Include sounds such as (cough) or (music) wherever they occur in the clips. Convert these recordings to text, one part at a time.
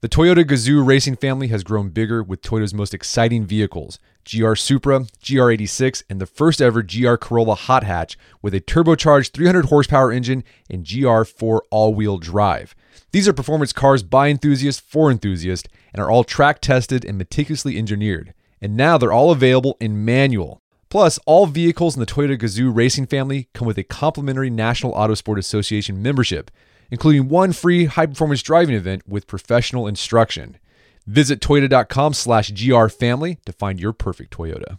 The Toyota Gazoo racing family has grown bigger with Toyota's most exciting vehicles GR Supra, GR86, and the first ever GR Corolla Hot Hatch with a turbocharged 300 horsepower engine and GR4 all wheel drive. These are performance cars by enthusiasts for enthusiasts and are all track tested and meticulously engineered. And now they're all available in manual. Plus, all vehicles in the Toyota Gazoo racing family come with a complimentary National Autosport Association membership including one free high-performance driving event with professional instruction. Visit toyota.com slash grfamily to find your perfect Toyota.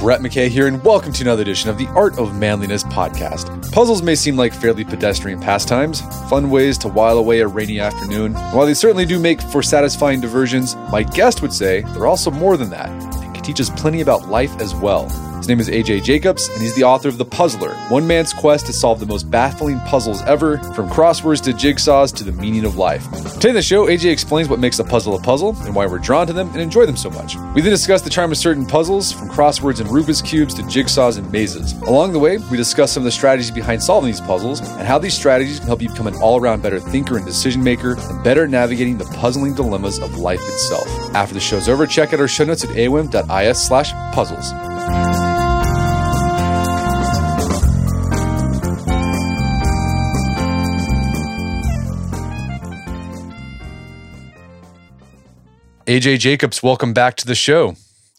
Brett McKay here, and welcome to another edition of the Art of Manliness podcast. Puzzles may seem like fairly pedestrian pastimes, fun ways to while away a rainy afternoon. While they certainly do make for satisfying diversions, my guest would say they're also more than that teaches plenty about life as well. His name is AJ Jacobs, and he's the author of The Puzzler, one man's quest to solve the most baffling puzzles ever, from crosswords to jigsaws to the meaning of life. Today in the show, AJ explains what makes a puzzle a puzzle and why we're drawn to them and enjoy them so much. We then discuss the charm of certain puzzles, from crosswords and Rubik's Cubes to jigsaws and mazes. Along the way, we discuss some of the strategies behind solving these puzzles and how these strategies can help you become an all around better thinker and decision maker and better navigating the puzzling dilemmas of life itself. After the show's over, check out our show notes at aom.is slash puzzles. AJ Jacobs, welcome back to the show.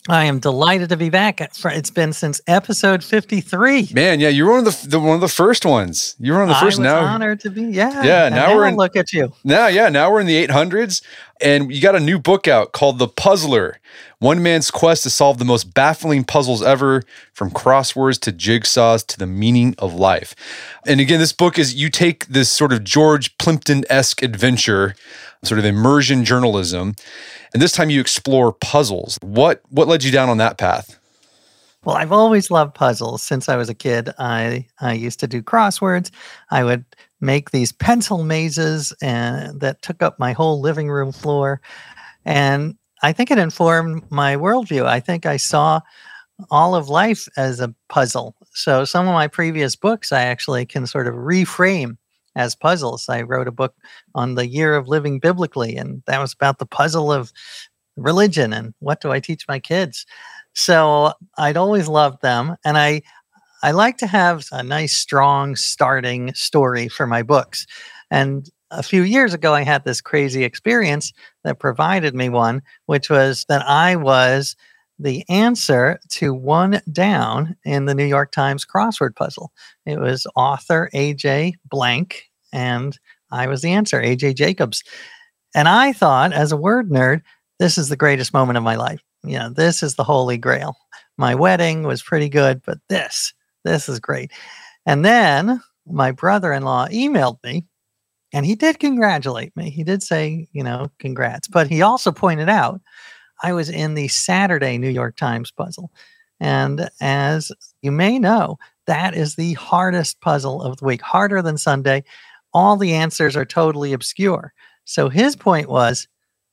I am delighted to be back. It's been since episode fifty-three. Man, yeah, you were one of the, the one of the first ones. You were one of the first. I was now, honored to be. Yeah, yeah. Now, now we're in. Look at you. Now, yeah. Now we're in the eight hundreds, and you got a new book out called The Puzzler: One Man's Quest to Solve the Most Baffling Puzzles Ever, from crosswords to jigsaws to the meaning of life. And again, this book is you take this sort of George Plimpton esque adventure, sort of immersion journalism and this time you explore puzzles. What what led you down on that path? Well, I've always loved puzzles since I was a kid. I I used to do crosswords. I would make these pencil mazes and that took up my whole living room floor. And I think it informed my worldview. I think I saw all of life as a puzzle. So some of my previous books I actually can sort of reframe as puzzles. I wrote a book on the year of living biblically, and that was about the puzzle of religion and what do I teach my kids. So I'd always loved them, and I I like to have a nice, strong starting story for my books. And a few years ago, I had this crazy experience that provided me one, which was that I was the answer to one down in the New York Times crossword puzzle. It was author AJ blank, and I was the answer, AJ Jacobs. And I thought, as a word nerd, this is the greatest moment of my life. You know, this is the holy grail. My wedding was pretty good, but this, this is great. And then my brother in law emailed me and he did congratulate me. He did say, you know, congrats. But he also pointed out I was in the Saturday New York Times puzzle. And as you may know, that is the hardest puzzle of the week, harder than Sunday. All the answers are totally obscure. So his point was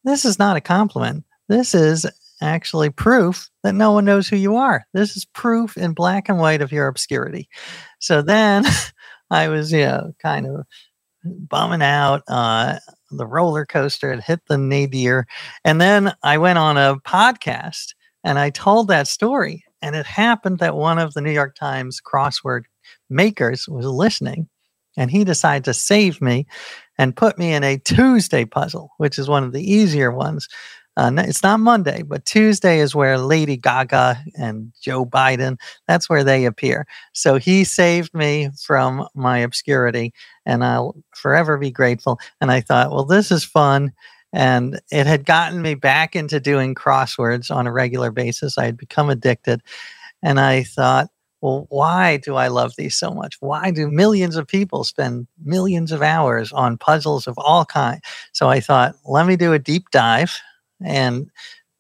this is not a compliment. This is actually proof that no one knows who you are. This is proof in black and white of your obscurity. So then (laughs) I was, you know, kind of bumming out. Uh, the roller coaster had hit the nadir. And then I went on a podcast and I told that story. And it happened that one of the New York Times crossword makers was listening and he decided to save me and put me in a Tuesday puzzle, which is one of the easier ones. Uh, it's not Monday, but Tuesday is where Lady Gaga and Joe Biden, that's where they appear. So he saved me from my obscurity, and I'll forever be grateful. And I thought, well, this is fun. And it had gotten me back into doing crosswords on a regular basis. I had become addicted. And I thought, well, why do I love these so much? Why do millions of people spend millions of hours on puzzles of all kinds? So I thought, let me do a deep dive and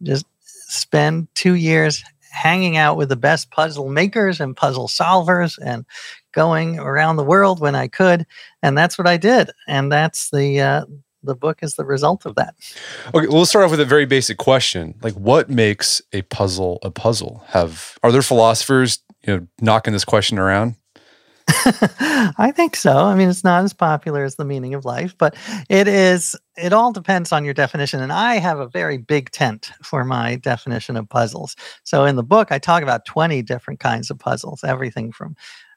just spend two years hanging out with the best puzzle makers and puzzle solvers and going around the world when I could. And that's what I did. And that's the, uh, the book is the result of that. Okay, well, let's start off with a very basic question. Like, what makes a puzzle a puzzle? Have are there philosophers you know knocking this question around? (laughs) I think so. I mean, it's not as popular as the meaning of life, but it is. It all depends on your definition. And I have a very big tent for my definition of puzzles. So in the book, I talk about 20 different kinds of puzzles, everything from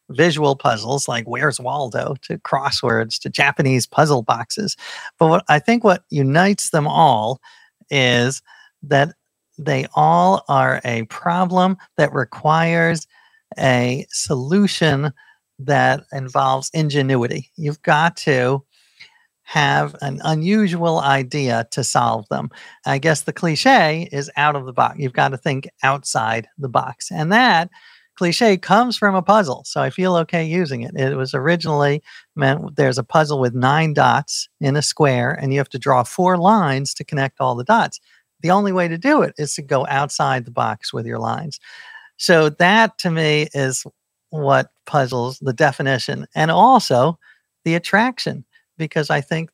visual puzzles like Where's Waldo to crosswords to Japanese puzzle boxes. But what I think what unites them all is that they all are a problem that requires a solution that involves ingenuity. You've got to have an unusual idea to solve them. I guess the cliche is out of the box. You've got to think outside the box. And that cliche comes from a puzzle. So I feel okay using it. It was originally meant there's a puzzle with nine dots in a square, and you have to draw four lines to connect all the dots. The only way to do it is to go outside the box with your lines. So that to me is what puzzles the definition and also the attraction because I think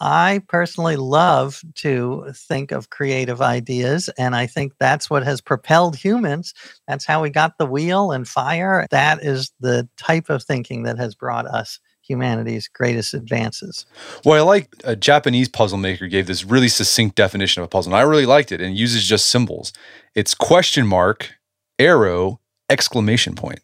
I personally love to think of creative ideas, and I think that's what has propelled humans. That's how we got the wheel and fire. That is the type of thinking that has brought us humanity's greatest advances. Well, I like a Japanese puzzle maker gave this really succinct definition of a puzzle, and I really liked it. And uses just symbols. It's question mark, arrow, exclamation point.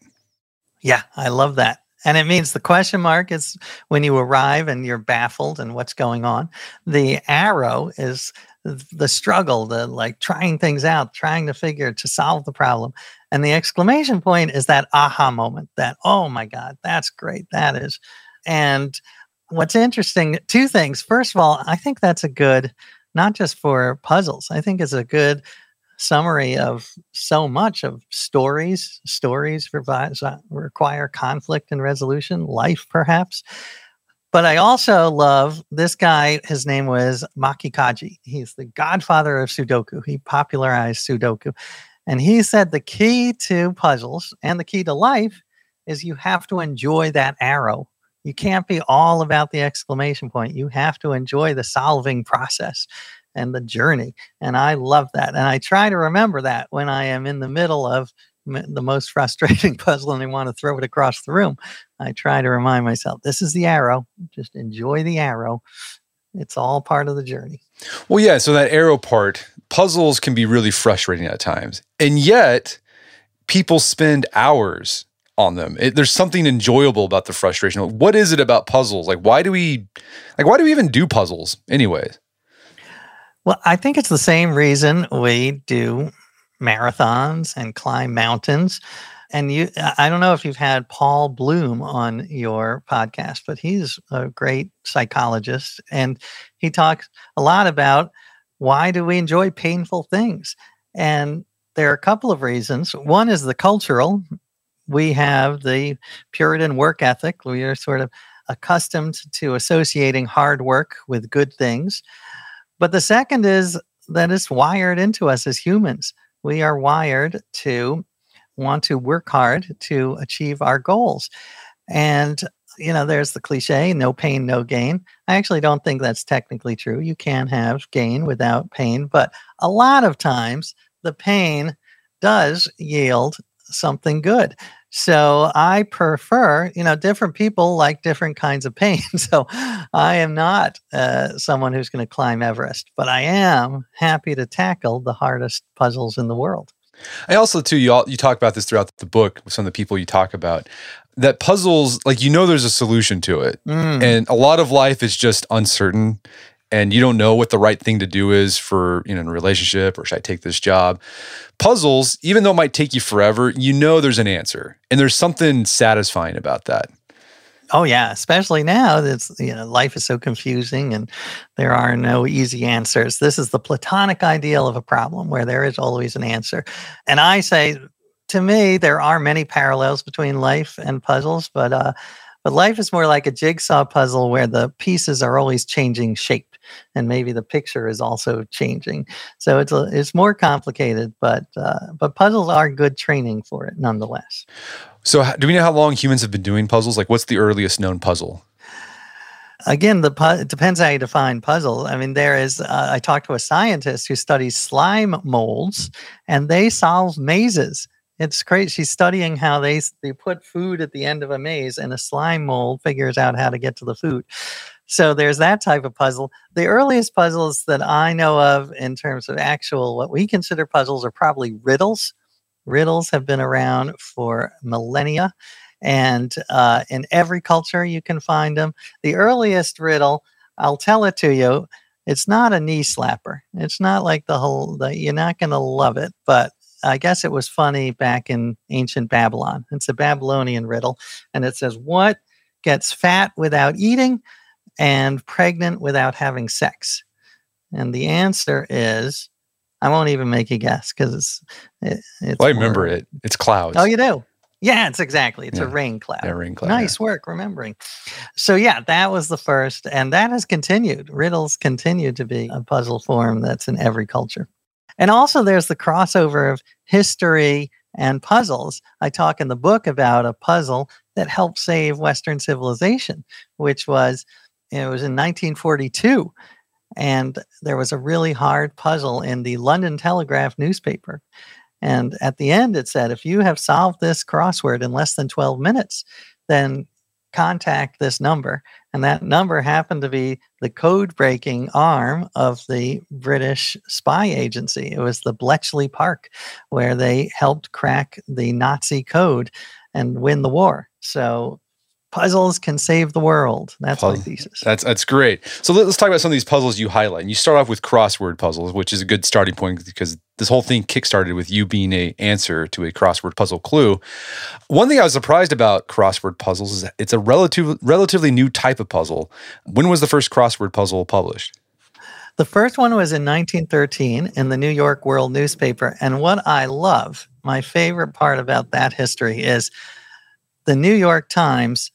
Yeah, I love that. And it means the question mark is when you arrive and you're baffled and what's going on. The arrow is the struggle, the like trying things out, trying to figure to solve the problem. And the exclamation point is that aha moment that, oh my God, that's great. That is. And what's interesting, two things. First of all, I think that's a good, not just for puzzles, I think it's a good summary of so much of stories. Stories require conflict and resolution, life perhaps. But I also love this guy. His name was Maki Kaji. He's the godfather of Sudoku. He popularized Sudoku. And he said the key to puzzles and the key to life is you have to enjoy that arrow. You can't be all about the exclamation point. You have to enjoy the solving process and the journey. And I love that. And I try to remember that when I am in the middle of the most (laughs) frustrating puzzle and I want to throw it across the room. I try to remind myself this is the arrow. Just enjoy the arrow. It's all part of the journey. Well, yeah. So that arrow part, puzzles can be really frustrating at times. And yet, people spend hours on them. It, there's something enjoyable about the frustration. What is it about puzzles? Like, why do we, like, why do we even do puzzles, anyways? Well, I think it's the same reason we do marathons and climb mountains. And you, I don't know if you've had Paul Bloom on your podcast, but he's a great psychologist. And he talks a lot about why do we enjoy painful things? And there are a couple of reasons. One is the cultural. We have the Puritan work ethic. We are sort of accustomed to associating hard work with good things. But the second is that it's wired into us as humans. We are wired to want to work hard to achieve our goals. And, you know, there's the cliche no pain, no gain. I actually don't think that's technically true. You can have gain without pain, but a lot of times the pain does yield something good. So I prefer, you know, different people like different kinds of pain. (laughs) So I am not uh, someone who's going to climb Everest, but I am happy to tackle the hardest puzzles in the world. I also too you all, you talk about this throughout the book with some of the people you talk about that puzzles like you know there's a solution to it, mm. and a lot of life is just uncertain and you don't know what the right thing to do is for you know in a relationship or should I take this job. Puzzles, even though it might take you forever, you know there's an answer, and there's something satisfying about that. Oh yeah, especially now that you know life is so confusing and there are no easy answers. This is the platonic ideal of a problem where there is always an answer. And I say to me there are many parallels between life and puzzles, but uh but life is more like a jigsaw puzzle where the pieces are always changing shape and maybe the picture is also changing. So it's a, it's more complicated, but uh, but puzzles are good training for it nonetheless. So do we know how long humans have been doing puzzles? Like what's the earliest known puzzle? Again, the pu- it depends how you define puzzle. I mean, there is. Uh, I talked to a scientist who studies slime molds, and they solve mazes it's great. She's studying how they they put food at the end of a maze, and a slime mold figures out how to get to the food. So there's that type of puzzle. The earliest puzzles that I know of in terms of actual what we consider puzzles are probably riddles. Riddles have been around for millennia, and uh, in every culture you can find them. The earliest riddle, I'll tell it to you. It's not a knee slapper. It's not like the whole. The, you're not going to love it, but I guess it was funny back in ancient Babylon. It's a Babylonian riddle, and it says, "What gets fat without eating and pregnant without having sex?" And the answer is, I won't even make a guess because it's. It, it's well, I remember it. It's clouds. Oh, you do. Yeah, it's exactly. It's Yeah. a rain cloud. Yeah, rain cloud. Nice work remembering. So yeah, that was the first, and that has continued. Riddles continue to be a puzzle form that's in every culture. And also there's the crossover of history and puzzles. I talk in the book about a puzzle that helped save Western civilization, which was it was in 1942. And there was a really hard puzzle in the London Telegraph newspaper. And at the end, it said, if you have solved this crossword in less than 12 minutes, then contact this number. And that number happened to be the code breaking arm of the British spy agency. It was the Bletchley Park, where they helped crack the Nazi code and win the war. So puzzles can save the world. That's my thesis. That's that's great. So let- let's talk about some of these puzzles you highlight. And you start off with crossword puzzles, which is a good starting point because this whole thing kickstarted with you being a answer to a crossword puzzle clue. One thing I was surprised about crossword puzzles is it's a relative relatively new type of puzzle. When was the first crossword puzzle published? The first one was in 1913 in the New York World newspaper. And what I love, my favorite part about that history is the New York Times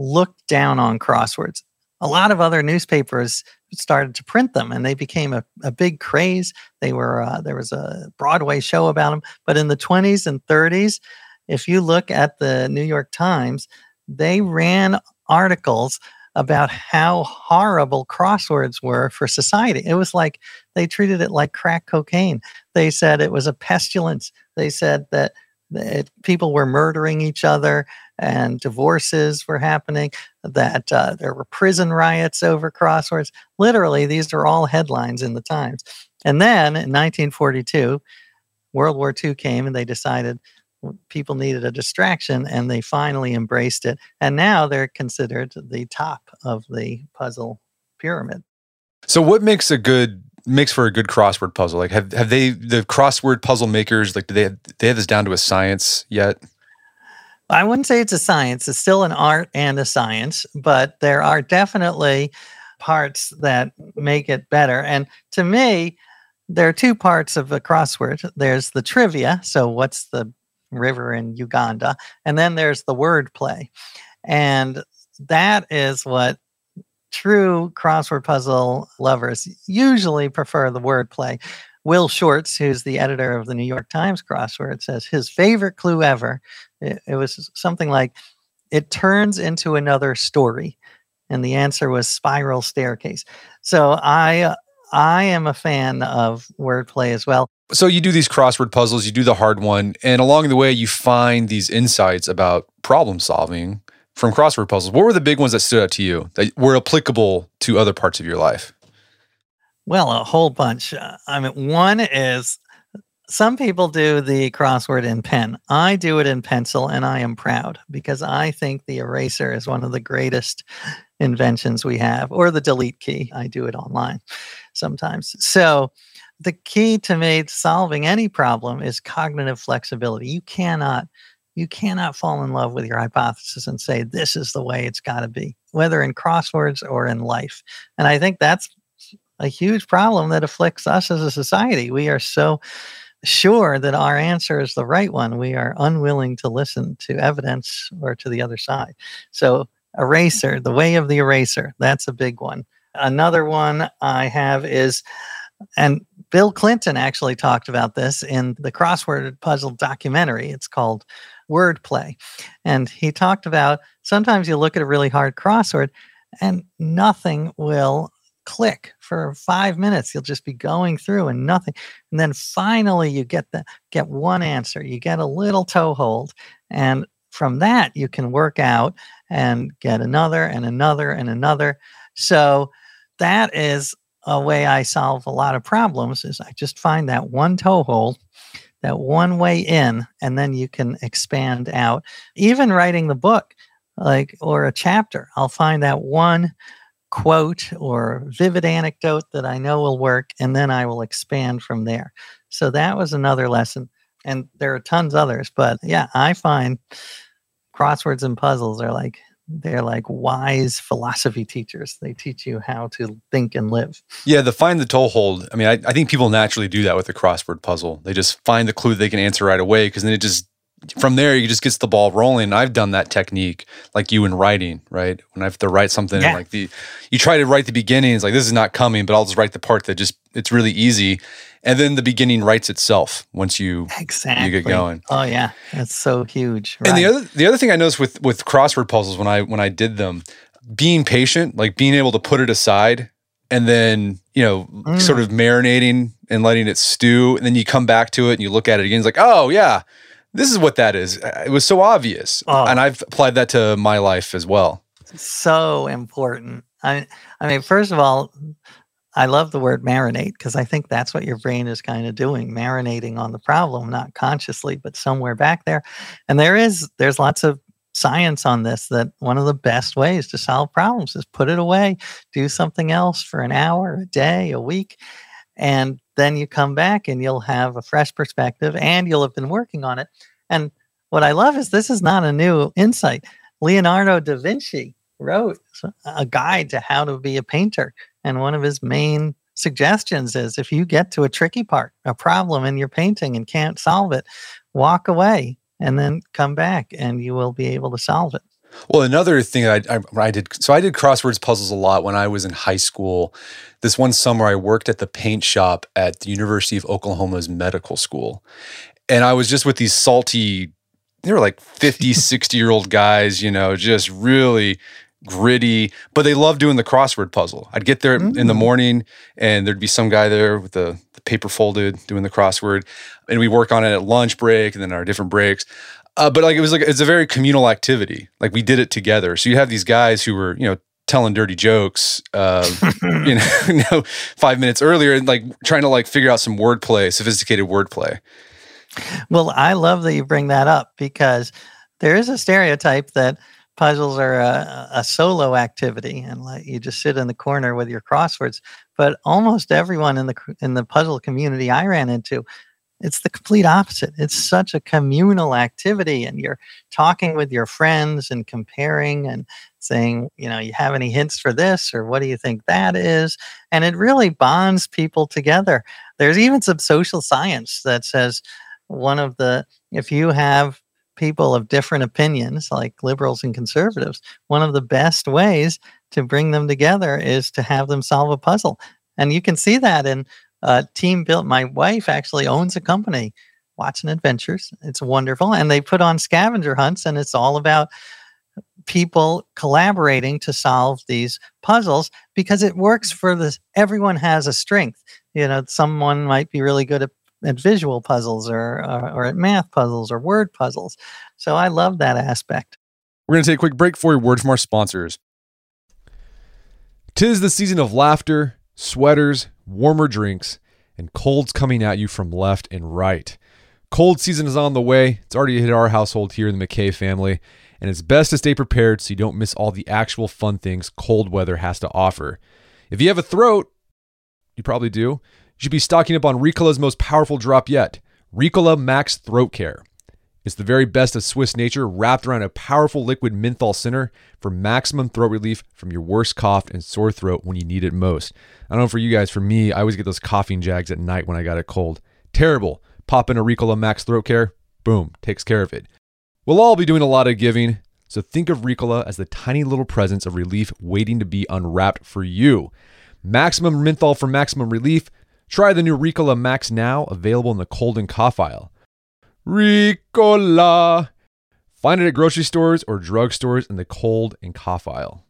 looked down on crosswords. A lot of other newspapers started to print them and they became a, a big craze. They were uh, there was a Broadway show about them. But in the 20s and 30s, if you look at the New York Times, they ran articles about how horrible crosswords were for society. It was like they treated it like crack cocaine. They said it was a pestilence. They said that that people were murdering each other and divorces were happening, that uh, there were prison riots over crosswords. Literally, these are all headlines in the Times. And then in 1942, World War II came and they decided people needed a distraction and they finally embraced it. And now they're considered the top of the puzzle pyramid. So what makes a good makes for a good crossword puzzle? Like have have they the crossword puzzle makers like do they have, they have this down to a science yet? I wouldn't say it's a science. It's still an art and a science, but there are definitely parts that make it better. And to me, there are two parts of a crossword. There's the trivia. So, what's the river in Uganda? And then there's the wordplay. And that is what true crossword puzzle lovers usually prefer the wordplay. Will Shortz, who's the editor of the New York Times crossword, says his favorite clue ever. It, it was something like, it turns into another story. And the answer was spiral staircase. So I uh, I am a fan of wordplay as well. So you do these crossword puzzles, you do the hard one, and along the way you find these insights about problem solving from crossword puzzles. What were the big ones that stood out to you that were applicable to other parts of your life? Well, a whole bunch. Uh, I mean, one is some people do the crossword in pen. I do it in pencil, and I am proud because I think the eraser is one of the greatest inventions we have, or the delete key. I do it online sometimes. So, the key to me solving any problem is cognitive flexibility. You cannot you cannot fall in love with your hypothesis and say this is the way it's got to be, whether in crosswords or in life. And I think that's a huge problem that afflicts us as a society. We are so sure that our answer is the right one. We are unwilling to listen to evidence or to the other side. So, eraser, the way of the eraser, that's a big one. Another one I have is, and Bill Clinton actually talked about this in the crossword puzzle documentary. It's called Wordplay. And he talked about sometimes you look at a really hard crossword and nothing will click for five minutes. You'll just be going through and nothing. And then finally you get the get one answer. You get a little toe hold. And from that you can work out and get another and another and another. So that is a way I solve a lot of problems is I just find that one toe hold, that one way in, and then you can expand out. Even writing the book, like or a chapter, I'll find that one quote or vivid anecdote that I know will work, and then I will expand from there. So that was another lesson. And there are tons others, but yeah, I find crosswords and puzzles are like they're like wise philosophy teachers. They teach you how to think and live. Yeah, the find the toe hold. I mean, I, I think people naturally do that with a crossword puzzle. They just find the clue they can answer right away because then it just from there you just gets the ball rolling. I've done that technique like you in writing, right? When I have to write something Yeah. like the you try to write the beginning, it's like this is not coming, but I'll just write the part that just it's really easy. And then the beginning writes itself once you Exactly. You get going. Oh yeah, that's so huge. And the other the other thing I noticed with with crossword puzzles when I when I did them, being patient, like being able to put it aside and then, you know, Mm. sort of marinating and letting it stew, and then you come back to it and you look at it again, it's like, oh yeah, this is what that is. Uh, It was so obvious. Oh. And I've applied that to my life as well. so important. I I mean, first of all, I love the word marinate because I think that's what your brain is kind of doing, marinating on the problem, not consciously, but somewhere back there. And there is there's lots of science on this that one of the best ways to solve problems is put it away, do something else for an hour, a day, a week, and then you come back and you'll have a fresh perspective and you'll have been working on it. And what I love is this is not a new insight. Leonardo da Vinci wrote a guide to how to be a painter. And one of his main suggestions is if you get to a tricky part, a problem in your painting and can't solve it, walk away and then come back and you will be able to solve it. Well, another thing I, I, I did, so I did crosswords puzzles a lot when I was in high school. This one summer, I worked at the paint shop at the University of Oklahoma's medical school. And I was just with these salty, they were like 50, (laughs) 60 year old guys, you know, just really gritty, but they loved doing the crossword puzzle. I'd get there in the Mm. morning and there'd be some guy there with the, the paper folded doing the crossword. And we work on it at lunch break and then our different breaks. Uh, but like it was like it's a very communal activity. Like we did it together. So you have these guys who were, you know, telling dirty jokes, uh, (laughs) you know, (laughs) you know, five minutes earlier and like trying to like figure out some wordplay, sophisticated wordplay. Well, I love that you bring that up because there is a stereotype that puzzles are a, a solo activity and like you just sit in the corner with your crosswords. But almost everyone in the in the puzzle community I ran into, it's the complete opposite. It's such a communal activity, and you're talking with your friends and comparing and saying, you know, you have any hints for this or what do you think that is? And it really bonds people together. There's even some social science that says one of the if you have people of different opinions like liberals and conservatives one of the best ways to bring them together is to have them solve a puzzle and you can see that in uh, team built my wife actually owns a company watson adventures it's wonderful and they put on scavenger hunts and it's all about people collaborating to solve these puzzles because it works for this everyone has a strength you know someone might be really good at at visual puzzles or, or or at math puzzles or word puzzles. So I love that aspect. We're going to take a quick break for a word from our sponsors. Tis the season of laughter, sweaters, warmer drinks, and colds coming at you from left and right. Cold season is on the way. It's already hit our household here in the McKay family, and it's best to stay prepared so you don't miss all the actual fun things cold weather has to offer. If you have a throat, you probably do, you should be stocking up on Ricola's most powerful drop yet Ricola Max Throat Care. It's the very best of Swiss nature wrapped around a powerful liquid menthol center for maximum throat relief from your worst cough and sore throat when you need it most. I don't know for you guys, for me, I always get those coughing jags at night when I got a cold. Terrible. Pop in a Ricola Max Throat Care, boom, takes care of it. We'll all be doing a lot of giving, so think of Ricola as the tiny little presence of relief waiting to be unwrapped for you. Maximum menthol for maximum relief. Try the new Ricola Max now, available in the cold and cough aisle. Ricola. Find it at grocery stores or drugstores in the cold and cough aisle.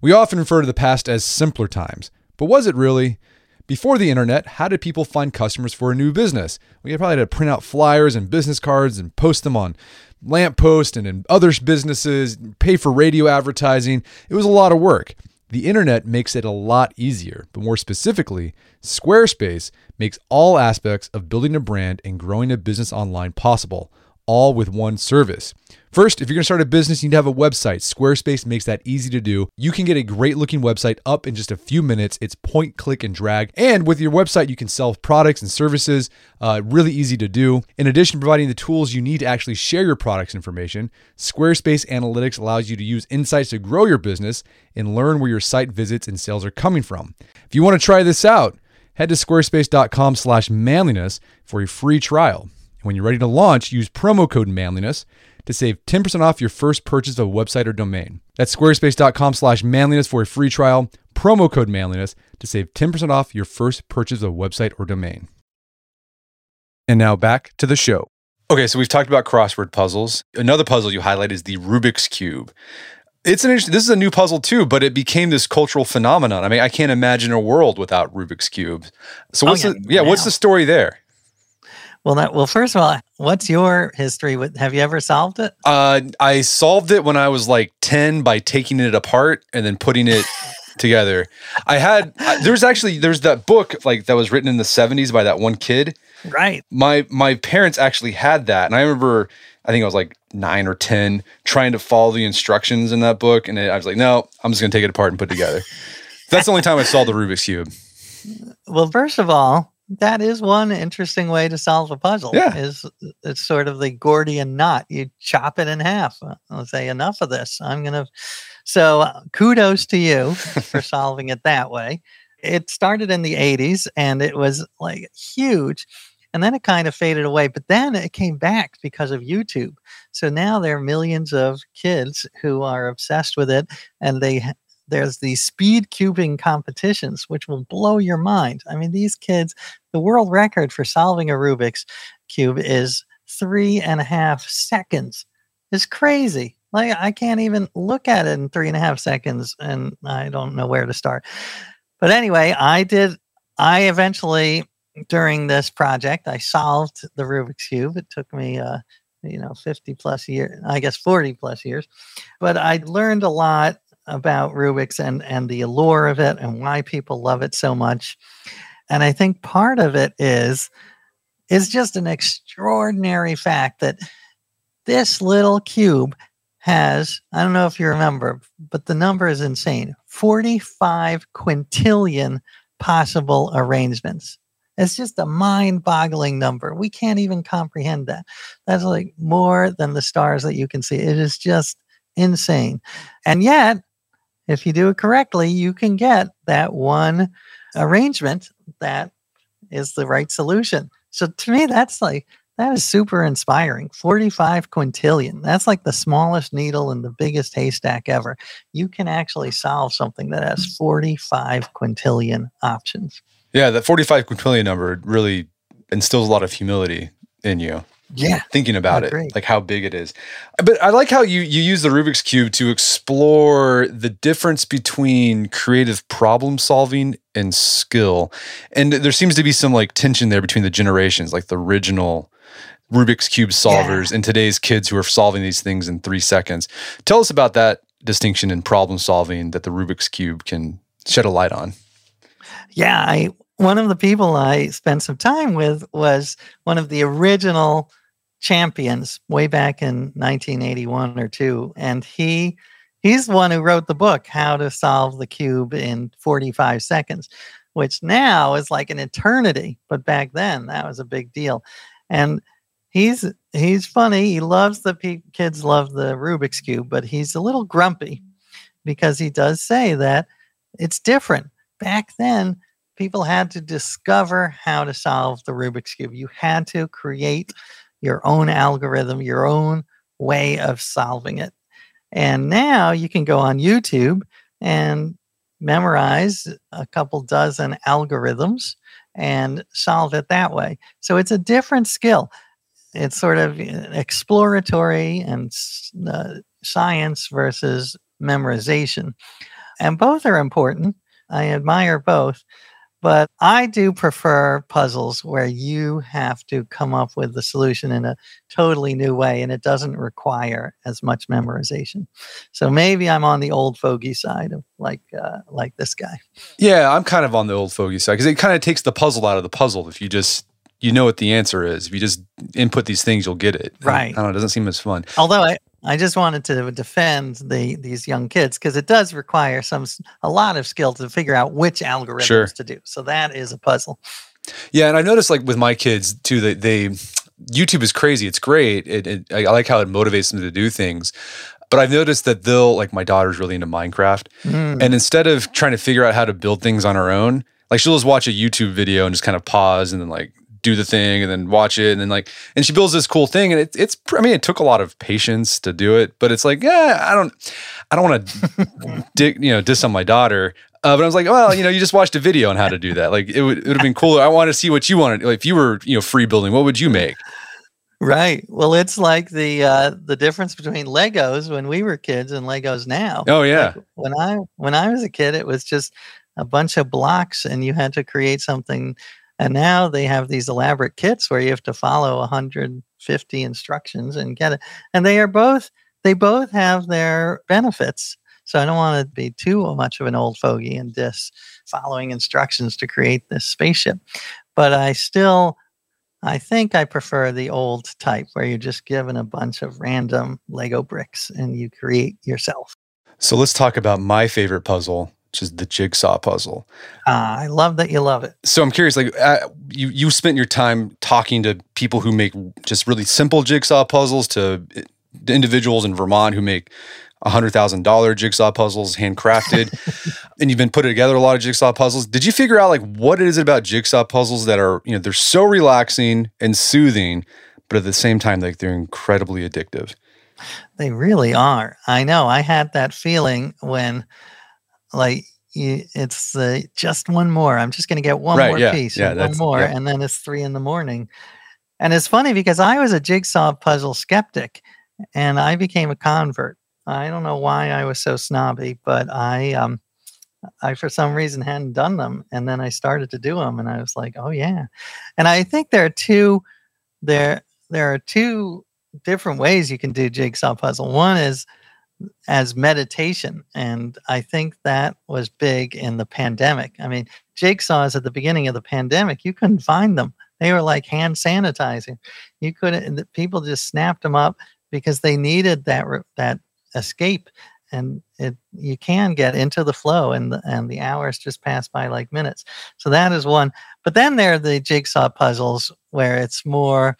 We often refer to the past as simpler times, But was it really? Before the internet, how did people find customers for a new business? We probably had to print out flyers and business cards and post them on lamppost and in other businesses, pay for radio advertising. It was a lot of work. The internet makes it a lot easier, but more specifically, Squarespace makes all aspects of building a brand and growing a business online possible all with one service. First, if you're to start a business, you need to have a website. Squarespace makes that easy to do. You can get a great looking website up in just a few minutes. It's point, click, and drag. And with your website, you can sell products and services. Uh, really easy to do. In addition providing the tools you need to actually share your products information, Squarespace Analytics allows you to use insights to grow your business and learn where your site visits and sales are coming from. If you want to try this out, head to squarespace.com slash manliness for a free trial. When you're ready to launch, use promo code manliness to save 10% off your first purchase of a website or domain. That's squarespace.com slash manliness for a free trial. Promo code manliness to save 10% off your first purchase of a website or domain. And now back to the show. Okay, so we've talked about crossword puzzles. Another puzzle you highlight is the Rubik's Cube. It's an interesting, this is a new puzzle too, but it became this cultural phenomenon. I mean, I can't imagine a world without Rubik's Cube. So oh, what's oh, yeah, the, yeah, what's the story there? Well, that, well, first of all, what's your history with? Have you ever solved it? Uh, I solved it when I was like ten by taking it apart and then putting it (laughs) together. I had there's actually there's that book like that was written in the '70s by that one kid. Right. My my parents actually had that, and I remember I think I was like nine or ten trying to follow the instructions in that book, and I was like, no, I'm just gonna take it apart and put it together. That's the only time I solved the Rubik's cube. Well, first of all, that is one interesting way to solve a puzzle. Yeah. Is it's sort of the Gordian knot. You chop it in half. Uh, I'll say enough of this. I'm gonna. So uh, kudos to you for (laughs) solving it that way. It started in the 80s and it was like huge. And then it kind of faded away, but then it came back because of YouTube. So now there are millions of kids who are obsessed with it and they there's these speed cubing competitions, which will blow your mind. I mean, these kids, the world record for solving a Rubik's Cube is three and a half seconds. It's crazy. Like, I can't even look at it in three and a half seconds, and I don't know where to start. But anyway, I did, I eventually, during this project, I solved the Rubik's Cube. It took me, uh, you know 50 plus years i guess 40 plus years but i learned a lot about Rubik's and and the allure of it and why people love it so much. And I think part of it is is just an extraordinary fact that this little cube has I don't know if you remember, but the number is insane. 45 quintillion possible arrangements. It's just a mind boggling number. We can't even comprehend that. That's like more than the stars that you can see. It is just insane. And yet, if you do it correctly, you can get that one arrangement that is the right solution. So to me, that's like, that is super inspiring. 45 quintillion. That's like the smallest needle in the biggest haystack ever. You can actually solve something that has 45 quintillion options. Yeah, that 45 quintillion number really instills a lot of humility in you yeah. thinking about it like how big it is. But i like how you you use the rubik's cube to explore the difference between creative problem solving and skill. And there seems to be some like tension there between the generations like the original rubik's cube solvers yeah. and today's kids who are solving these things in three seconds. Tell us about that distinction in problem solving that the rubik's cube can shed a light on. Yeah i one of the people I spent some time with was one of the original champions way back in 1981 or 2 and he he's the one who wrote the book how to solve the cube in 45 seconds which now is like an eternity but back then that was a big deal. And he's he's funny he loves the pe- kids love the rubik's cube but he's a little grumpy because he does say that it's different. Back then people had to discover how to solve the rubik's cube. You had to create your own algorithm, your own way of solving it. And now you can go on YouTube and memorize a couple dozen algorithms and solve it that way. So it's a different skill. It's sort of exploratory and uh, science versus memorization. And both are important. I admire both. But I do prefer puzzles where you have to come up with the solution in a totally new way and it doesn't require as much memorization. So maybe I'm on the old fogey side of like uh, like this guy. Yeah, I'm kind of on the old fogey side because it kind of takes the puzzle out of the puzzle if you just you know what the answer is. If you just input these things, you'll get it. Right. I don't know. It doesn't seem as fun. Although I, I just wanted to defend the these young kids because it does require some a lot of skill to figure out which algorithms sure. to do. So that is a puzzle. Yeah, and I noticed like with my kids too that they, YouTube is crazy. It's great. It, it, I like how it motivates them to do things. But I've noticed that they'll like my daughter's really into Minecraft, mm. and instead of trying to figure out how to build things on her own, like she'll just watch a YouTube video and just kind of pause and then like do the thing and then watch it and then like and she builds this cool thing and it, it's I mean it took a lot of patience to do it but it's like yeah I don't I don't want to (laughs) dig you know diss on my daughter uh, but I was like well you know you just watched a video on how to do that like it would it would have been cooler I want to see what you wanted like, if you were you know free building what would you make Right. Well, it's like the uh, the difference between Legos when we were kids and Legos now. Oh yeah. Like when I when I was a kid, it was just a bunch of blocks, and you had to create something and now they have these elaborate kits where you have to follow 150 instructions and get it. And they are both, they both have their benefits. So I don't want to be too much of an old fogey and dis following instructions to create this spaceship. But I still, I think I prefer the old type where you're just given a bunch of random Lego bricks and you create yourself. So let's talk about my favorite puzzle, which is the jigsaw puzzle. Uh, I love that you love it. So I'm curious, like uh, you you spent your time talking to people who make just really simple jigsaw puzzles to uh, individuals in Vermont who make hundred thousand dollar jigsaw puzzles handcrafted, (laughs) and you've been putting together a lot of jigsaw puzzles. Did you figure out like what it is about jigsaw puzzles that are you know they're so relaxing and soothing, but at the same time like they're incredibly addictive? They really are. I know. I had that feeling when like it's uh, just one more. I'm just going to get one right, more yeah, piece, yeah, one more, yeah. and then it's three in the morning. And it's funny because I was a jigsaw puzzle skeptic, and I became a convert. I don't know why I was so snobby, but I, um, I for some reason hadn't done them, and then I started to do them, and I was like, oh yeah. And I think there are two, there there are two different ways you can do jigsaw puzzle. One is as meditation. And I think that was big in the pandemic. I mean, jigsaws at the beginning of the pandemic, you couldn't find them. They were like hand sanitizing. You couldn't, people just snapped them up because they needed that, that escape. And it, you can get into the flow and the, and the hours just pass by like minutes. So that is one. But then there are the jigsaw puzzles where it's more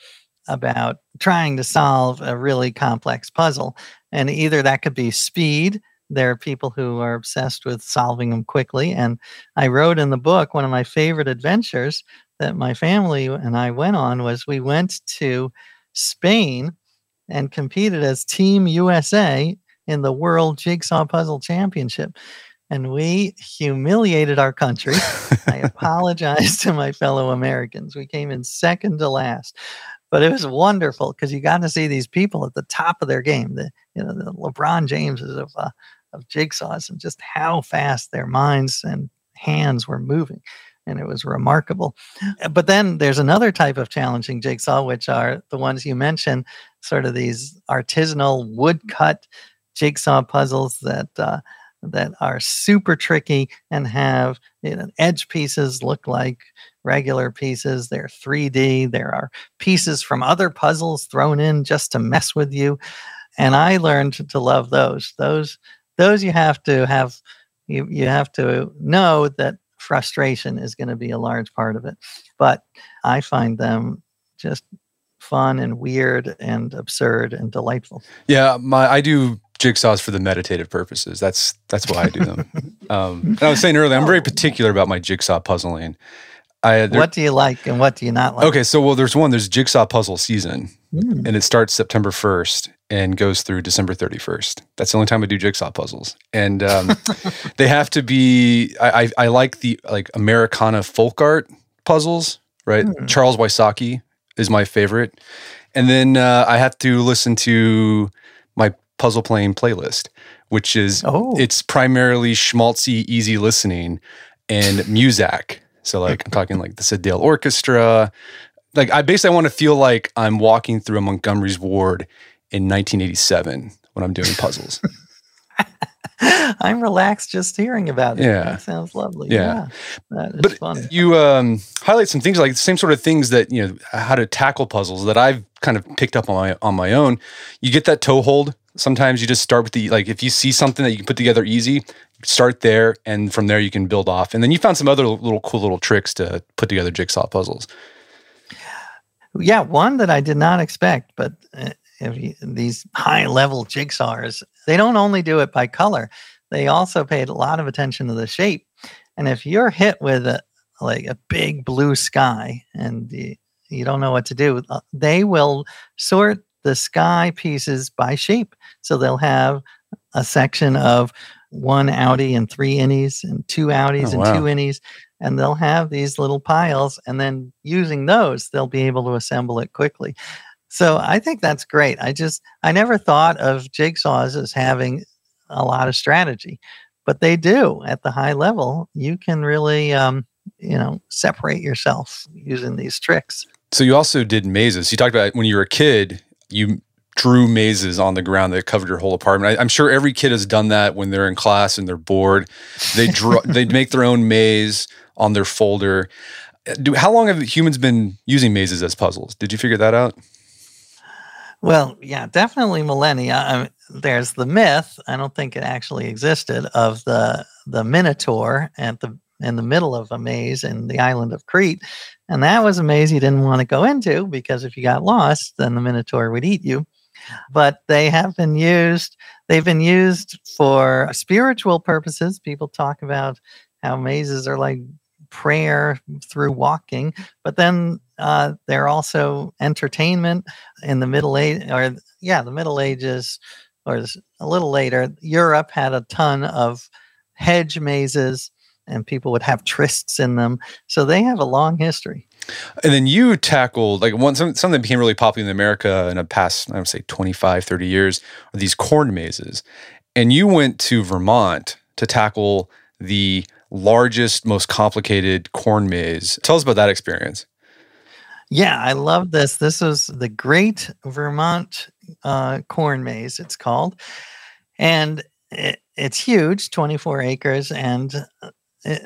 about trying to solve a really complex puzzle. And either that could be speed. There are people who are obsessed with solving them quickly. And I wrote in the book one of my favorite adventures that my family and I went on was we went to Spain and competed as Team USA in the World Jigsaw Puzzle Championship. And we humiliated our country. I (laughs) apologize to my fellow Americans. We came in second to last but it was wonderful because you got to see these people at the top of their game, the you know the LeBron Jameses of uh, of jigsaws, and just how fast their minds and hands were moving, and it was remarkable. But then there's another type of challenging jigsaw, which are the ones you mentioned, sort of these artisanal woodcut jigsaw puzzles that. Uh, that are super tricky and have you know, edge pieces look like regular pieces. They're 3D. There are pieces from other puzzles thrown in just to mess with you. And I learned to love those. Those those you have to have you, you have to know that frustration is going to be a large part of it. But I find them just fun and weird and absurd and delightful. Yeah, my I do jigsaws for the meditative purposes. That's that's why I do them. (laughs) um, and I was saying earlier, I'm very particular about my jigsaw puzzling. I, what do you like and what do you not like? Okay, so well, there's one. There's jigsaw puzzle season, mm. and it starts September 1st and goes through December 31st. That's the only time I do jigsaw puzzles, and um, (laughs) they have to be. I, I, I like the like Americana folk art puzzles, right? Mm. Charles Wysocki is my favorite, and then uh, I have to listen to my puzzle playing playlist, which is Oh. it's primarily schmaltzy, easy listening and Muzak. So like I'm talking like the Syd Dale Orchestra. Like I basically want to feel like I'm walking through a Montgomery's ward in 1987 when I'm doing puzzles. (laughs) I'm relaxed just hearing about it. Yeah. That sounds lovely. Yeah. That is But fun. you um, highlight some things like the same sort of things that you know how to tackle puzzles that I've kind of picked up on my on my own. You get that toe hold. Sometimes you just start with the like if you see something that you can put together easy, start there, and from there you can build off. And then you found some other little cool little tricks to put together jigsaw puzzles. Yeah, one that I did not expect, but if you, these high level jigsaws, they don't only do it by color, they also paid a lot of attention to the shape. And if you're hit with a, like a big blue sky and you, you don't know what to do, uh, they will sort the sky pieces by shape. So they'll have a section of one outie and three innies and two outies Oh, and wow. two innies and they'll have these little piles and then using those they'll be able to assemble it quickly so i think that's great i just i never thought of jigsaws as having a lot of strategy but they do at the high level you can really um, you know separate yourself using these tricks So you also did mazes. You talked about when you were a kid, you drew mazes on the ground that covered your whole apartment. I, I'm sure every kid has done that when they're in class and they're bored. They draw, (laughs) they make their own maze on their folder. Uh, do, how long have humans been using mazes as puzzles? Did you figure that out? Well, yeah, definitely millennia. I mean, there's the myth. I don't think it actually existed of the the Minotaur at the in the middle of a maze in the island of Crete, and that was a maze you didn't want to go into because if you got lost, then the Minotaur would eat you. But they have been used. They've been used for spiritual purposes. People talk about how mazes are like prayer through walking, but then uh, they're also entertainment in the middle age or yeah the middle ages or a little later europe had a ton of hedge mazes and people would have trysts in them so they have a long history And then you tackled like one some, something that became really popular in America in the past, I would say 25, 30 years, are these corn mazes. And you went to Vermont to tackle the largest, most complicated corn maze. Tell us about that experience. yeah i love this this is the great vermont uh, corn maze it's called and it, it's huge 24 acres and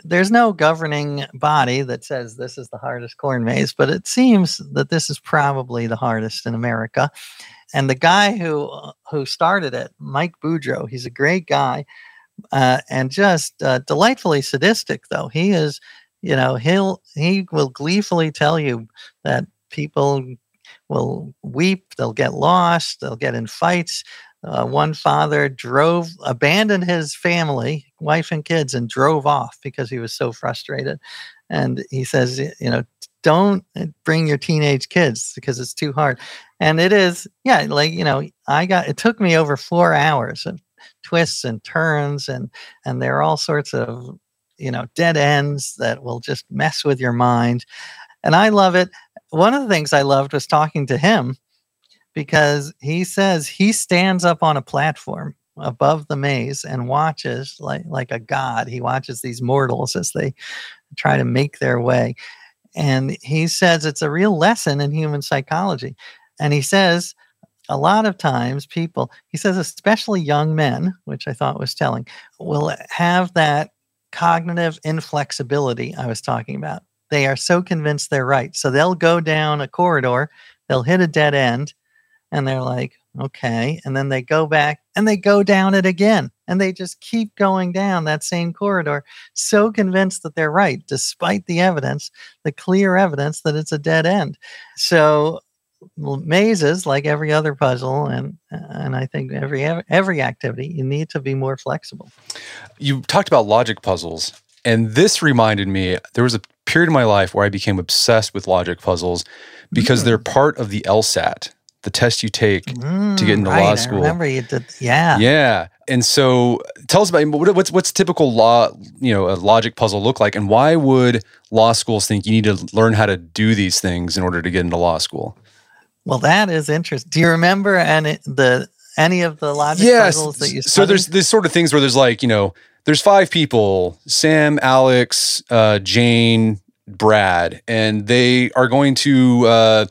there's no governing body that says this is the hardest corn maze, but it seems that this is probably the hardest in America. And the guy who uh, who started it, Mike Boudreau, he's a great guy, uh, and just uh, delightfully sadistic. Though he is, you know, he'll he will gleefully tell you that people will weep, they'll get lost, they'll get in fights. Uh, one father drove, abandoned his family, wife and kids, and drove off because he was so frustrated. And he says, you know, don't uh, bring your teenage kids because it's too hard. And it is, yeah, like, you know, I got, it took me over four hours of twists and turns, and, and there are all sorts of, you know, dead ends that will just mess with your mind. And I love it. One of the things I loved was talking to him because he says he stands up on a platform above the maze and watches like like a god. He watches these mortals as they try to make their way. And he says it's a real lesson in human psychology. And he says a lot of times people he says especially young men which i thought was telling will have that cognitive inflexibility i was talking about. They are so convinced they're right. So they'll go down a corridor they'll hit a dead end and they're like, okay. And then they go back and they go down it again. And they just keep going down that same corridor, so convinced that they're right, despite the evidence, the clear evidence that it's a dead end. So mazes, like every other puzzle, and and I think every every activity, you need to be more flexible. You talked about logic puzzles, and this reminded me there was a period in my life where I became obsessed with logic puzzles because they're mm. part of the LSAT, the test you take to get Mm, into right, law I school. remember you did, yeah. Yeah. And so tell us about what, what's what's typical law, you know, a logic puzzle look like and why would law schools think you need to learn how to do these things in order to get into law school? Well, that is interesting. Do you remember and the any of the logic Yes. puzzles that you so studied? there's this sort of things where there's like, you know, there's five people, Sam, Alex, uh, Jane, Brad, and they are going to uh,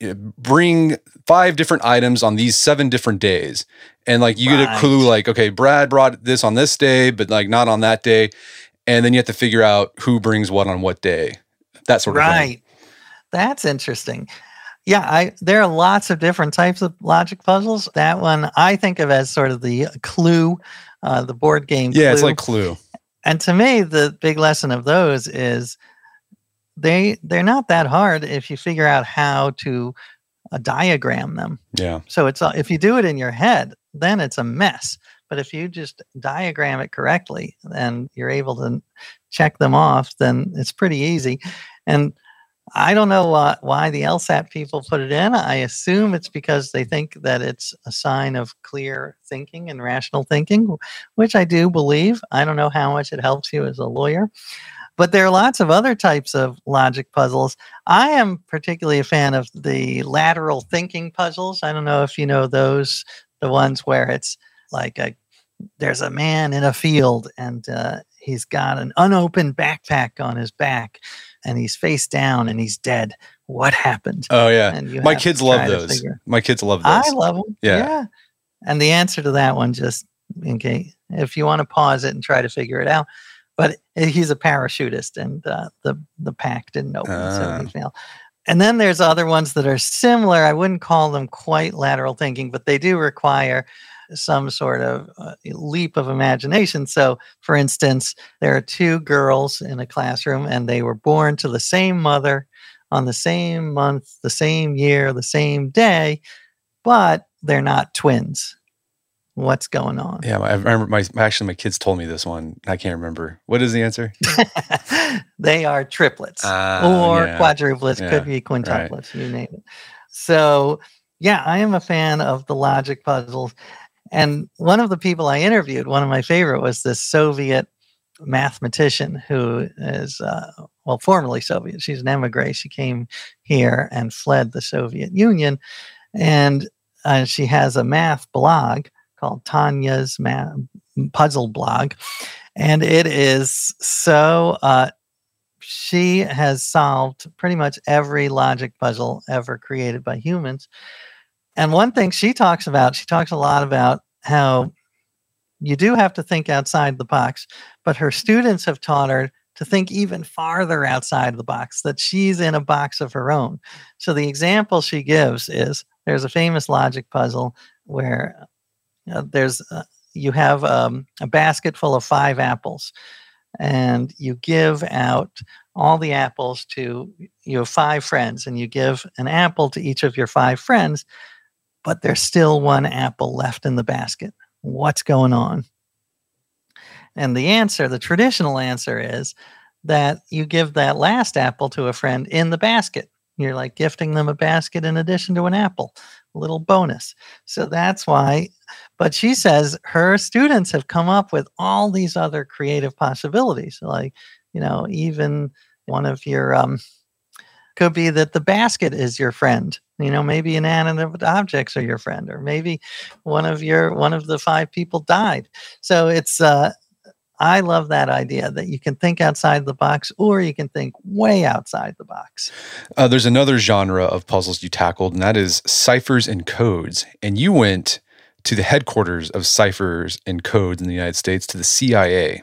bring five different items on these seven different days. And like you get a clue, like, okay, Brad brought this on this day, but like not on that day. And then you have to figure out who brings what on what day. That sort of thing. right. That's interesting. Yeah, I there are lots of different types of logic puzzles. That one I think of as sort of the clue, uh, the board game. Yeah, it's Clue. like Clue. and to me the big lesson of those is they they're not that hard if you figure out how to uh, diagram them Yeah. so it's uh, if you do it in your head then it's a mess but if you just diagram it correctly and you're able to check them off then it's pretty easy and I don't know why, why the LSAT people put it in. I assume it's because they think that it's a sign of clear thinking and rational thinking, which I do believe. I don't know how much it helps you as a lawyer. But there are lots of other types of logic puzzles. I am particularly a fan of the lateral thinking puzzles. I don't know if you know those, the ones where it's like a there's a man in a field and uh, he's got an unopened backpack on his back and he's face down and he's dead. What happened? Oh yeah. And My kids love those. figure- My kids love those. I love them. Yeah. Yeah. And the answer to that one, just in case, if you want to pause it and try to figure it out, but he's a parachutist and uh, the the pack didn't open, so he Ah. failed. And then there's other ones that are similar. I wouldn't call them quite lateral thinking, but they do require some sort of uh, leap of imagination. So, for instance, there are two girls in a classroom and they were born to the same mother on the same month, the same year, the same day, but they're not twins. What's going on? Yeah, I remember my actually my kids told me this one. I can't remember. What is the answer? (laughs) they are triplets Ah, or yeah. quadruplets, Yeah, could be quintuplets, you name it. So, yeah, I am a fan of the logic puzzles. And one of the people I interviewed, one of my favorite, was this Soviet mathematician who is, uh, well, formerly Soviet. She's an emigre. She came here and fled the Soviet Union. And uh, she has a math blog called Tanya's Ma- Puzzle Blog. And it is so, uh, she has solved pretty much every logic puzzle ever created by humans. And one thing she talks about, she talks a lot about how you do have to think outside the box, but her students have taught her to think even farther outside the box, that she's in a box of her own. So the example she gives is there's a famous logic puzzle where uh, there's uh, you have um, a basket full of five apples and you give out all the apples to your five friends and you give an apple to each of your five friends but there's still one apple left in the basket. What's going on? And the answer the traditional answer is that you give that last apple to a friend in the basket. You're like gifting them a basket in addition to an apple little bonus. So that's why but she says her students have come up with all these other creative possibilities like you know even one of your um could be that the basket is your friend you know maybe inanimate objects are your friend or maybe one of your one of the five people died. So it's uh i love that idea that you can think outside the box or you can think way outside the box Uh, there's another genre of puzzles you tackled, and that is ciphers and codes. And you went to the headquarters of ciphers and codes in the United States, to the CIA.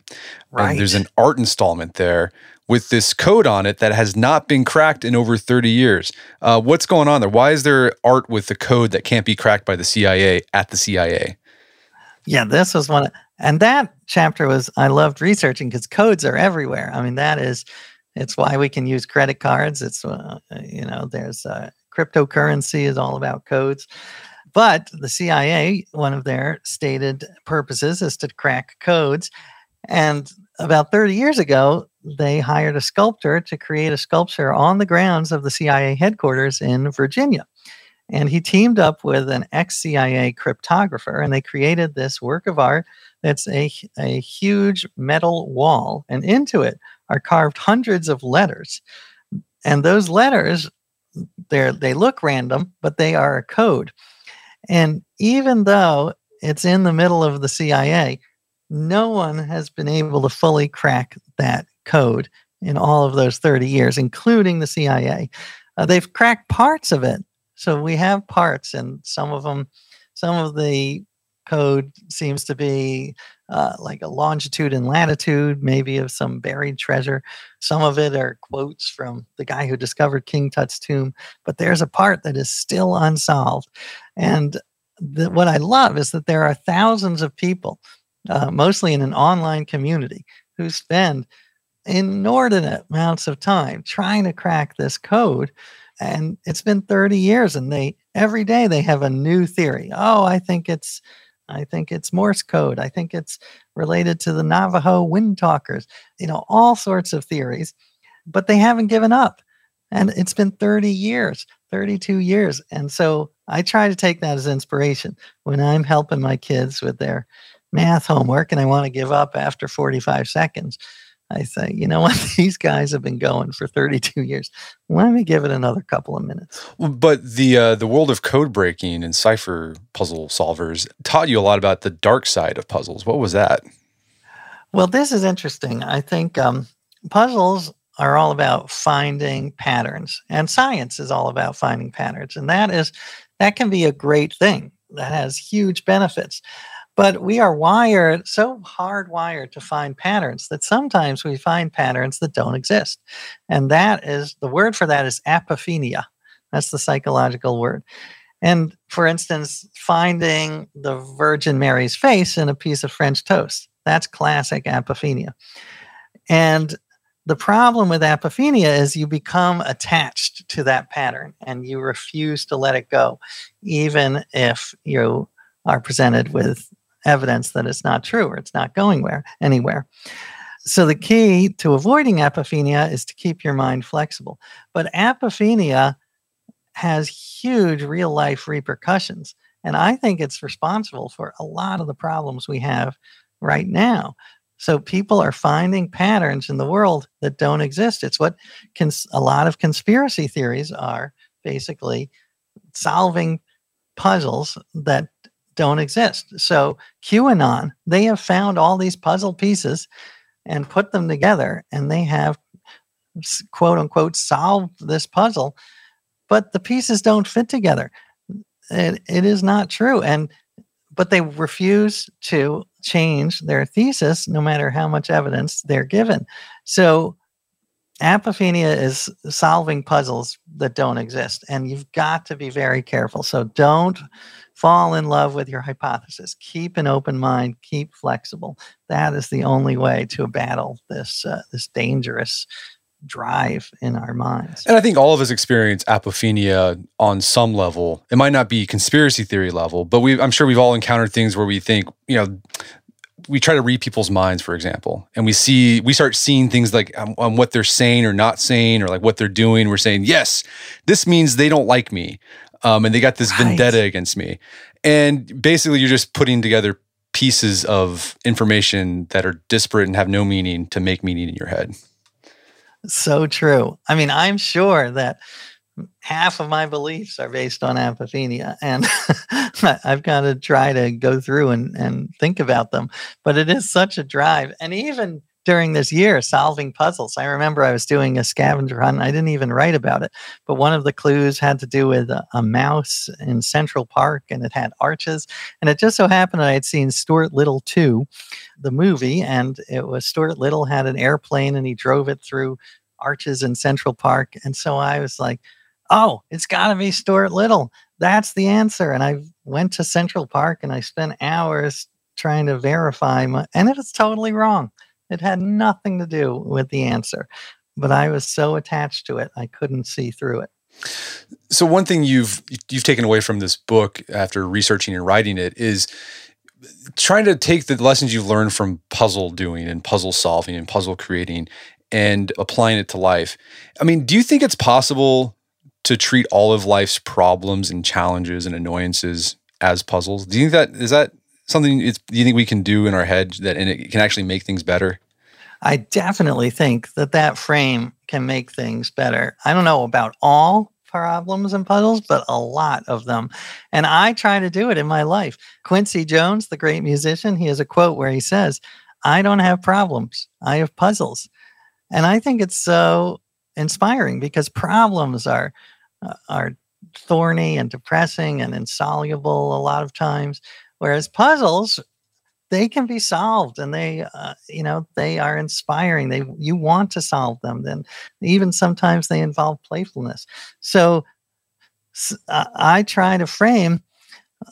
And there's an art installment there with this code on it that has not been cracked in over 30 years. Uh, what's going on there? Why is there art with the code that can't be cracked by the CIA at the CIA? Yeah, this was one, and that chapter was I loved researching because codes are everywhere. I mean, that is, it's why we can use credit cards. It's uh, you know, there's uh, cryptocurrency is all about codes, but the CIA, one of their stated purposes is to crack codes, and about 30 years ago, they hired a sculptor to create a sculpture on the grounds of the CIA headquarters in Virginia. And he teamed up with an ex CIA cryptographer, and they created this work of art that's a, a huge metal wall. And into it are carved hundreds of letters. And those letters, they're, they look random, but they are a code. And even though it's in the middle of the CIA, no one has been able to fully crack that code in all of those 30 years, including the CIA. Uh, they've cracked parts of it. So we have parts, and some of them, some of the code seems to be uh, like a longitude and latitude, maybe of some buried treasure. Some of it are quotes from the guy who discovered King Tut's tomb, but there's a part that is still unsolved. And the, what I love is that there are thousands of people, uh, mostly in an online community, who spend inordinate amounts of time trying to crack this code and it's been 30 years and they every day they have a new theory oh i think it's i think it's morse code i think it's related to the navajo wind talkers you know all sorts of theories but they haven't given up and it's been 30 years 32 years and so i try to take that as inspiration. When i'm helping my kids with their math homework and i want to give up after 45 seconds I say, you know what? (laughs) These guys have been going for 32 years. Let me give it another couple of minutes. But the uh, the world of code breaking and cipher puzzle solvers taught you a lot about the dark side of puzzles. What was that? Well, this is interesting. I think um, puzzles are all about finding patterns, and science is all about finding patterns, and that is that can be a great thing. That has huge benefits. But we are wired, so hardwired to find patterns that sometimes we find patterns that don't exist. And that is the word for that is apophenia. That's the psychological word. And for instance, finding the Virgin Mary's face in a piece of French toast. That's classic apophenia. And the problem with apophenia is you become attached to that pattern and you refuse to let it go, even if you are presented with evidence that it's not true or it's not going where anywhere. So the key to avoiding apophenia is to keep your mind flexible. But apophenia has huge real life repercussions. And I think it's responsible for a lot of the problems we have right now. So people are finding patterns in the world that don't exist. It's what cons- a lot of conspiracy theories are basically solving puzzles that don't exist. So QAnon, they have found all these puzzle pieces and put them together, and they have quote unquote solved this puzzle, but the pieces don't fit together. It, it is not true. And but they refuse to change their thesis no matter how much evidence they're given. So apophenia is solving puzzles that don't exist and you've got to be very careful so don't fall in love with your hypothesis. Keep an open mind. Keep flexible. That is the only way to battle this uh, this dangerous drive in our minds. And I think all of us experience apophenia on some level. It might not be conspiracy theory level, but we I'm sure we've all encountered things where we think, you know, we try to read people's minds, for example, and we see we start seeing things like um, on what they're saying or not saying, or like what they're doing. We're saying, yes, this means they don't like me, um, and they got this right. vendetta against me. And basically, you're just putting together pieces of information that are disparate and have no meaning to make meaning in your head. So true. I mean, I'm sure that half of my beliefs are based on apophenia and (laughs) i've got to try to go through and, and think about them but it is such a drive and even during this year solving puzzles. I remember I was doing a scavenger hunt. I didn't even write about it, but one of the clues had to do with a, a, mouse in Central Park and it had arches. And it just so happened I had seen Stuart Little 2, the movie, and it was Stuart Little had an airplane and he drove it through arches in Central Park. And so I was like, oh, it's got to be Stuart Little. That's the answer. And I went to Central Park and I spent hours trying to verify my, and it was totally wrong. It had nothing to do with the answer, but I was so attached to it, I couldn't see through it. So one thing you've you've taken away from this book after researching and writing it is trying to take the lessons you've learned from puzzle doing and puzzle solving and puzzle creating and applying it to life. I mean, do you think it's possible to treat all of life's problems and challenges and annoyances as puzzles? Do you think that is that something do you think we can do in our head that and it can actually make things better? I definitely think that that frame can make things better. I don't know about all problems and puzzles, but a lot of them. And I try to do it in my life. Quincy Jones, the great musician, he has a quote where he says, I don't have problems, I have puzzles. And I think it's so inspiring because problems are uh, are thorny and depressing and insoluble a lot of times whereas puzzles they can be solved and they uh, you know they are inspiring. They you want to solve them then even sometimes they involve playfulness. So uh, i try to frame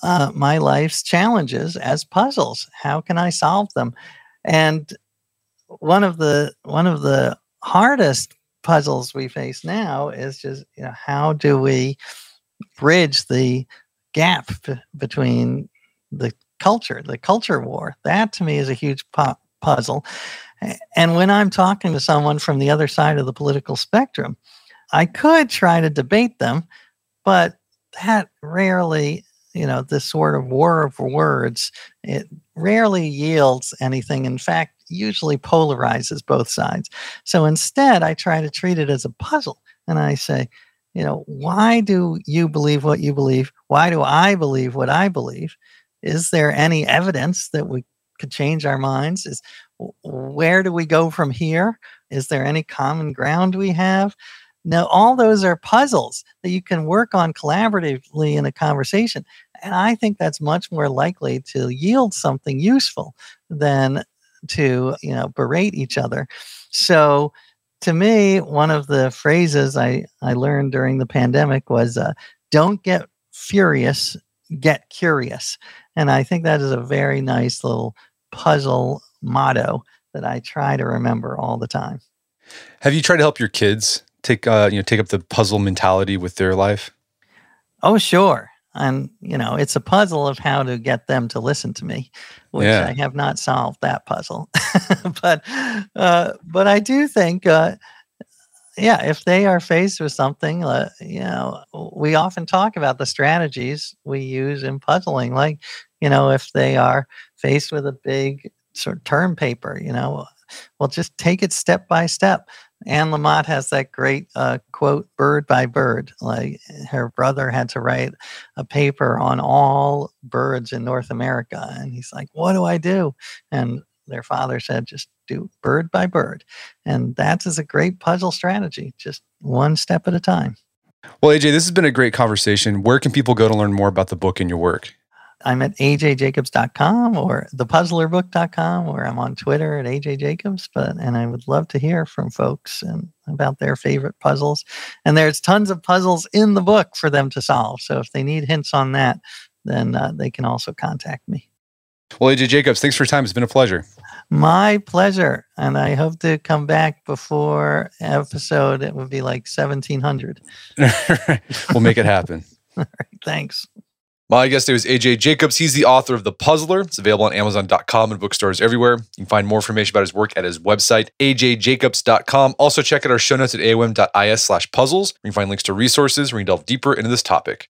uh, my life's challenges as puzzles. How can i solve them? And one of the one of the hardest puzzles we face now is just you know how do we bridge the gap between the culture, the culture war. That to me is a huge pu- puzzle. And when I'm talking to someone from the other side of the political spectrum, I could try to debate them, but that rarely, you know, this sort of war of words, it rarely yields anything. In fact, usually polarizes both sides. So instead, I try to treat it as a puzzle. And I say, you know, why do you believe what you believe? Why do I believe what I believe? Is there any evidence that we could change our minds? Is where do we go from here? Is there any common ground we have? Now, all those are puzzles that you can work on collaboratively in a conversation. And I think that's much more likely to yield something useful than to, you know, berate each other. So, to me, one of the phrases I, I learned during the pandemic was uh, don't get furious, get curious. And I think that is a very nice little puzzle motto that I try to remember all the time. Have you tried to help your kids take uh, you know take up the puzzle mentality with their life? Oh, sure. And you know, it's a puzzle of how to get them to listen to me, which yeah. I have not solved that puzzle. (laughs) but uh, but I do think uh, yeah, if they are faced with something, uh, you know, we often talk about the strategies we use in puzzling. Like, you know, if they are faced with a big sort of term paper, you know, well, just take it step by step. Anne Lamott has that great uh, quote, bird by bird. Like her brother had to write a paper on all birds in North America. And he's like, what do I do? And their father said, just do bird by bird. And that is a great puzzle strategy, just one step at a time. Well, AJ, this has been a great conversation. Where can people go to learn more about the book and your work? I'm at ajjacobs.com or thepuzzlerbook.com or I'm on Twitter at ajjacobs. But and I would love to hear from folks and about their favorite puzzles. And there's tons of puzzles in the book for them to solve. So if they need hints on that, then uh, they can also contact me. Well, AJ Jacobs, thanks for your time. It's been a pleasure. My pleasure. And I hope to come back before episode, it would be like 1700. (laughs) we'll make it happen. (laughs) Right, thanks. My guest today was AJ Jacobs. He's the author of The Puzzler. It's available on Amazon.com and bookstores everywhere. You can find more information about his work at his website, ajjacobs.com. Also, check out our show notes at aom.is slash puzzles. You can find links to resources where you can delve deeper into this topic.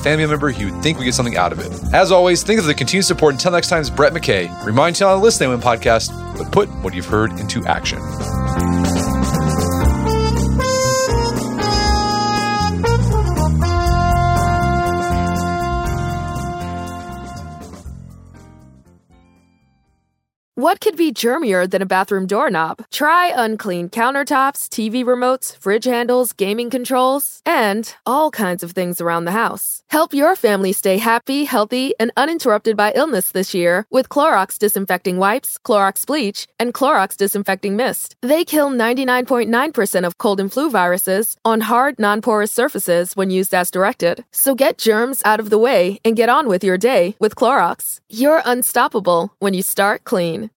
family member who would think we get something out of it. As always, think of the continued support until next time. Brett McKay. Remind you on the Listen Win podcast, but put what you've heard into action. What could be germier than a bathroom doorknob? Try unclean countertops, TV remotes, fridge handles, gaming controls, and all kinds of things around the house. Help your family stay happy, healthy, and uninterrupted by illness this year with Clorox disinfecting wipes, Clorox bleach, and Clorox disinfecting mist. They kill 99.9% of cold and flu viruses on hard, non porous surfaces when used as directed. So get germs out of the way and get on with your day with Clorox. You're unstoppable when you start clean.